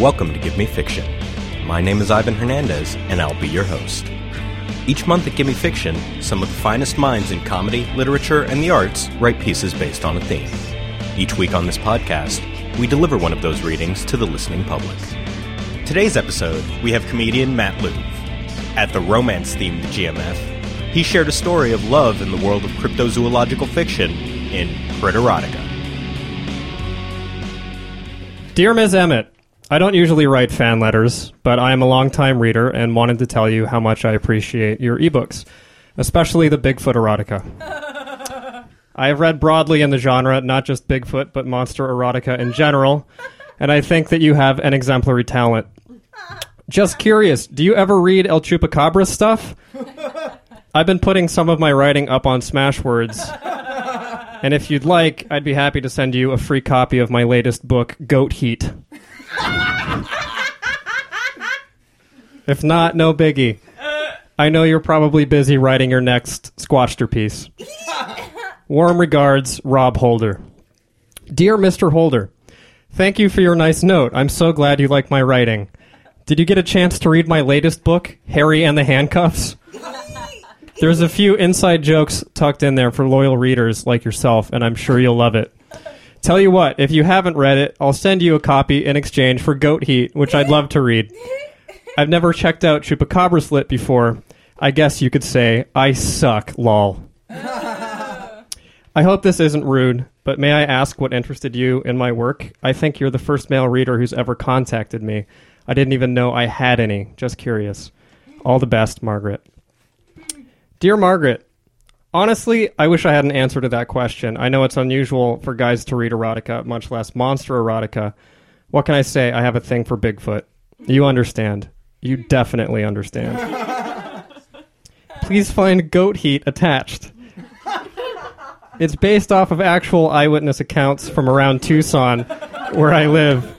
Welcome to Gimme Fiction. My name is Ivan Hernandez, and I'll be your host. Each month at Gimme Fiction, some of the finest minds in comedy, literature, and the arts write pieces based on a theme. Each week on this podcast, we deliver one of those readings to the listening public. Today's episode, we have comedian Matt Louv. At the romance themed GMF, he shared a story of love in the world of cryptozoological fiction in Critterotica. Dear Ms. Emmett, I don't usually write fan letters, but I am a longtime reader and wanted to tell you how much I appreciate your ebooks, especially the Bigfoot erotica. I have read broadly in the genre, not just Bigfoot, but monster erotica in general, and I think that you have an exemplary talent. Just curious, do you ever read El Chupacabra stuff? I've been putting some of my writing up on Smashwords. And if you'd like, I'd be happy to send you a free copy of my latest book, Goat Heat. if not, no biggie. I know you're probably busy writing your next Squatchster piece. Warm regards, Rob Holder. Dear Mr. Holder, thank you for your nice note. I'm so glad you like my writing. Did you get a chance to read my latest book, Harry and the Handcuffs? There's a few inside jokes tucked in there for loyal readers like yourself, and I'm sure you'll love it. Tell you what, if you haven't read it, I'll send you a copy in exchange for Goat Heat, which I'd love to read. I've never checked out Chupacabra Slit before. I guess you could say I suck, lol. I hope this isn't rude, but may I ask what interested you in my work? I think you're the first male reader who's ever contacted me. I didn't even know I had any. Just curious. All the best, Margaret. Dear Margaret, honestly, I wish I had an answer to that question. I know it's unusual for guys to read erotica, much less monster erotica. What can I say? I have a thing for Bigfoot. You understand. You definitely understand. Please find Goat Heat attached. It's based off of actual eyewitness accounts from around Tucson, where I live.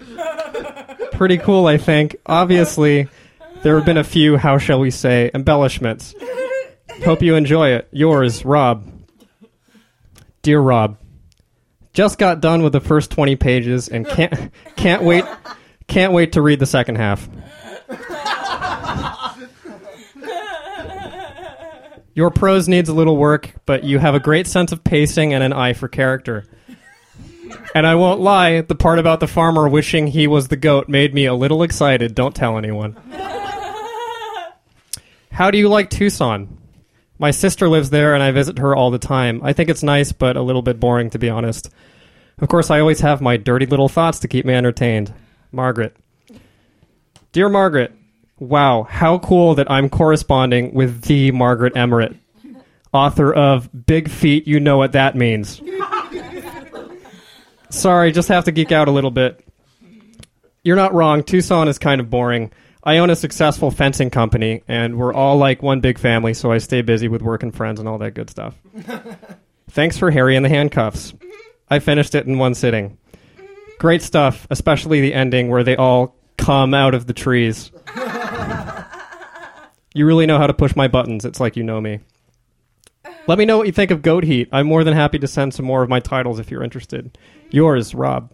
Pretty cool, I think. Obviously, there have been a few, how shall we say, embellishments. Hope you enjoy it. Yours, Rob. Dear Rob, just got done with the first 20 pages and can't can't wait can't wait to read the second half. Your prose needs a little work, but you have a great sense of pacing and an eye for character. And I won't lie, the part about the farmer wishing he was the goat made me a little excited. Don't tell anyone. How do you like Tucson? My sister lives there and I visit her all the time. I think it's nice, but a little bit boring, to be honest. Of course, I always have my dirty little thoughts to keep me entertained. Margaret. Dear Margaret, wow, how cool that I'm corresponding with the Margaret Emmerich, author of Big Feet, You Know What That Means. Sorry, just have to geek out a little bit. You're not wrong, Tucson is kind of boring. I own a successful fencing company, and we're all like one big family, so I stay busy with work and friends and all that good stuff. Thanks for Harry and the Handcuffs. Mm-hmm. I finished it in one sitting. Mm-hmm. Great stuff, especially the ending where they all come out of the trees. you really know how to push my buttons. It's like you know me. Let me know what you think of Goat Heat. I'm more than happy to send some more of my titles if you're interested. Mm-hmm. Yours, Rob.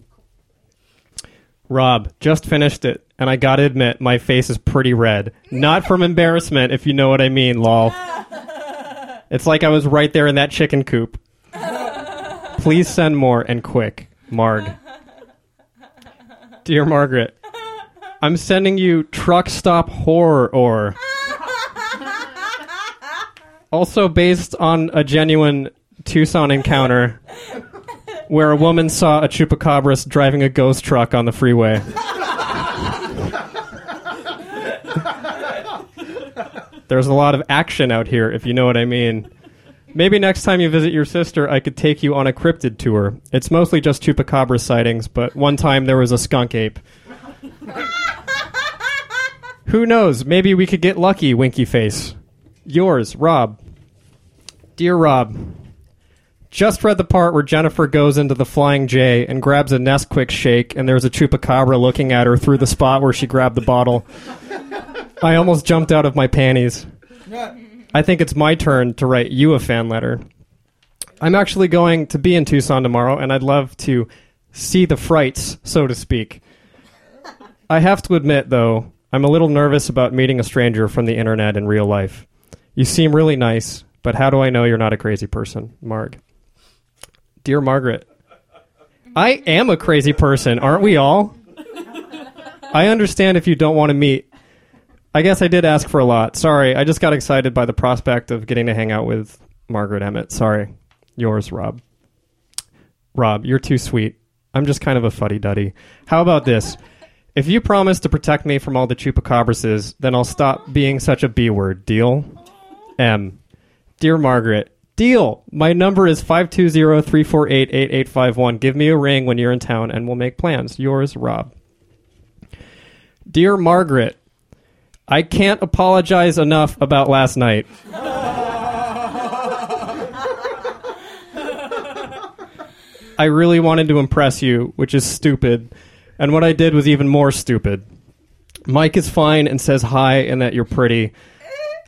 Rob, just finished it, and I gotta admit, my face is pretty red. Not from embarrassment, if you know what I mean, lol. It's like I was right there in that chicken coop. Please send more and quick. Marg. Dear Margaret, I'm sending you truck stop horror or also based on a genuine Tucson encounter where a woman saw a chupacabras driving a ghost truck on the freeway. There's a lot of action out here, if you know what I mean. Maybe next time you visit your sister, I could take you on a cryptid tour. It's mostly just chupacabra sightings, but one time there was a skunk ape. Who knows? Maybe we could get lucky, Winky Face. Yours, Rob. Dear Rob, just read the part where Jennifer goes into the Flying J and grabs a Nesquik shake, and there's a chupacabra looking at her through the spot where she grabbed the bottle. I almost jumped out of my panties. I think it's my turn to write you a fan letter. I'm actually going to be in Tucson tomorrow, and I'd love to see the frights, so to speak. I have to admit, though, I'm a little nervous about meeting a stranger from the internet in real life. You seem really nice, but how do I know you're not a crazy person? Marg. Dear Margaret, I am a crazy person, aren't we all? I understand if you don't want to meet. I guess I did ask for a lot. Sorry, I just got excited by the prospect of getting to hang out with Margaret Emmett. Sorry. Yours, Rob. Rob, you're too sweet. I'm just kind of a fuddy duddy. How about this? If you promise to protect me from all the chupacabrases, then I'll stop being such a B word. Deal? M. Dear Margaret, deal. My number is 520-348-8851. Give me a ring when you're in town and we'll make plans. Yours, Rob. Dear Margaret, I can't apologize enough about last night. I really wanted to impress you, which is stupid. And what I did was even more stupid. Mike is fine and says hi and that you're pretty.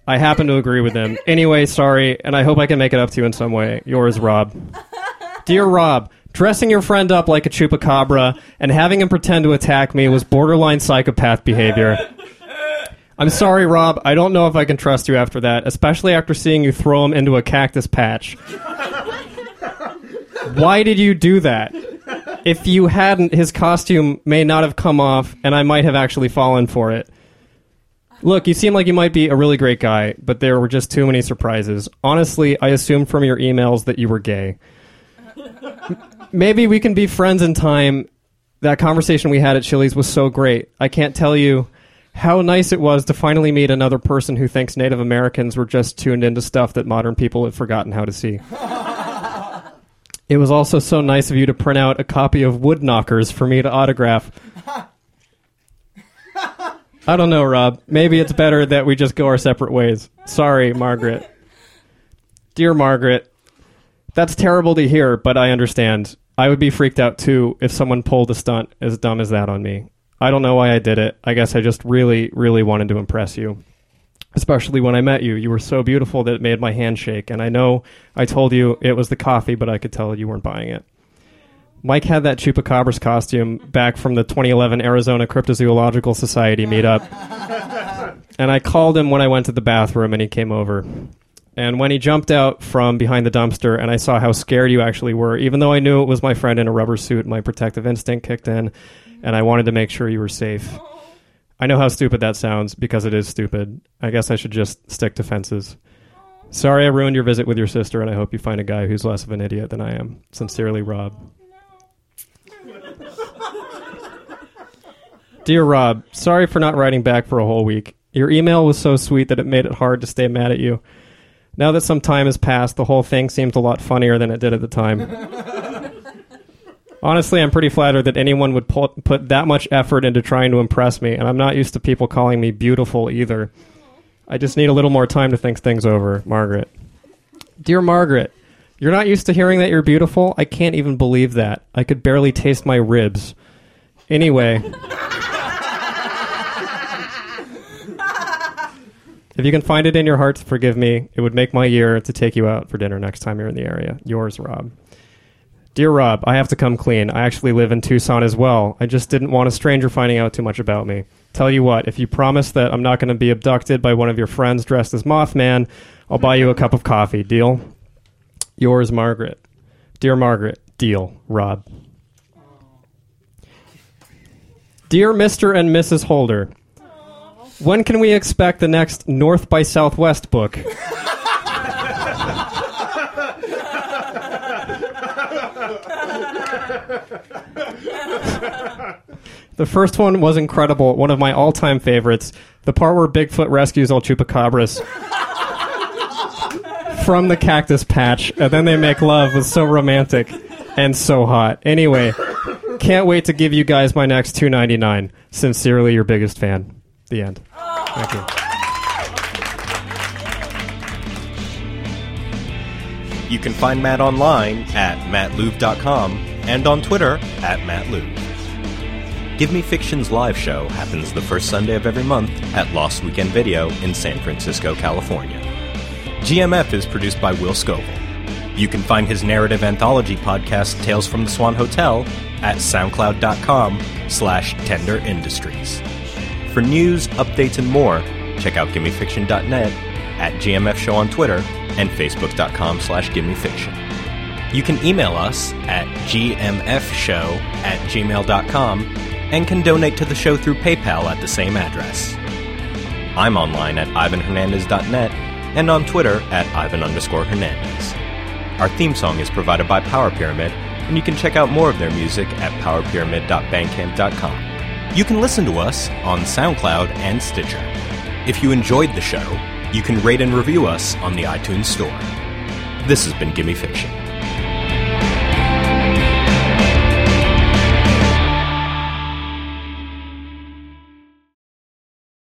I happen to agree with them. Anyway, sorry, and I hope I can make it up to you in some way. Yours, Rob. Dear Rob, dressing your friend up like a chupacabra and having him pretend to attack me was borderline psychopath behavior. I'm sorry, Rob. I don't know if I can trust you after that, especially after seeing you throw him into a cactus patch. Why did you do that? If you hadn't, his costume may not have come off, and I might have actually fallen for it. Look, you seem like you might be a really great guy, but there were just too many surprises. Honestly, I assumed from your emails that you were gay. Maybe we can be friends in time. That conversation we had at Chili's was so great. I can't tell you how nice it was to finally meet another person who thinks Native Americans were just tuned into stuff that modern people have forgotten how to see. it was also so nice of you to print out a copy of Wood Knockers for me to autograph. I don't know, Rob. Maybe it's better that we just go our separate ways. Sorry, Margaret. Dear Margaret, that's terrible to hear, but I understand. I would be freaked out too if someone pulled a stunt as dumb as that on me. I don't know why I did it. I guess I just really, really wanted to impress you. Especially when I met you. You were so beautiful that it made my hand shake. And I know I told you it was the coffee, but I could tell you weren't buying it. Mike had that Chupacabras costume back from the 2011 Arizona Cryptozoological Society meetup. and I called him when I went to the bathroom and he came over. And when he jumped out from behind the dumpster and I saw how scared you actually were, even though I knew it was my friend in a rubber suit, my protective instinct kicked in and I wanted to make sure you were safe. I know how stupid that sounds because it is stupid. I guess I should just stick to fences. Sorry I ruined your visit with your sister, and I hope you find a guy who's less of an idiot than I am. Sincerely, Rob. Dear Rob, sorry for not writing back for a whole week. Your email was so sweet that it made it hard to stay mad at you. Now that some time has passed, the whole thing seems a lot funnier than it did at the time. Honestly, I'm pretty flattered that anyone would pull, put that much effort into trying to impress me, and I'm not used to people calling me beautiful either. I just need a little more time to think things over, Margaret. Dear Margaret, you're not used to hearing that you're beautiful? I can't even believe that. I could barely taste my ribs. Anyway. If you can find it in your heart to forgive me, it would make my year to take you out for dinner next time you're in the area. Yours, Rob. Dear Rob, I have to come clean. I actually live in Tucson as well. I just didn't want a stranger finding out too much about me. Tell you what, if you promise that I'm not going to be abducted by one of your friends dressed as Mothman, I'll buy you a cup of coffee. Deal? Yours, Margaret. Dear Margaret, deal. Rob. Dear Mr. and Mrs. Holder, when can we expect the next North by Southwest book? The first one was incredible, one of my all time favorites. The part where Bigfoot rescues all chupacabras from the cactus patch, and then they make love was so romantic and so hot. Anyway, can't wait to give you guys my next two ninety nine. Sincerely, your biggest fan. The end. Thank you. You can find Matt online at mattlouv.com and on Twitter at mattlouv. Give Me Fiction's live show happens the first Sunday of every month at Lost Weekend Video in San Francisco, California. GMF is produced by Will Scoville. You can find his narrative anthology podcast, Tales from the Swan Hotel, at soundcloud.com slash tender industries. For news, updates, and more, check out gimmefiction.net, at GMF Show on Twitter, and facebook.com slash gimmefiction. You can email us at gmfshow at gmail.com and can donate to the show through PayPal at the same address. I'm online at ivanhernandez.net and on Twitter at ivan underscore hernandez. Our theme song is provided by Power Pyramid, and you can check out more of their music at powerpyramid.bandcamp.com. You can listen to us on SoundCloud and Stitcher. If you enjoyed the show, you can rate and review us on the iTunes Store. This has been Gimme Fiction.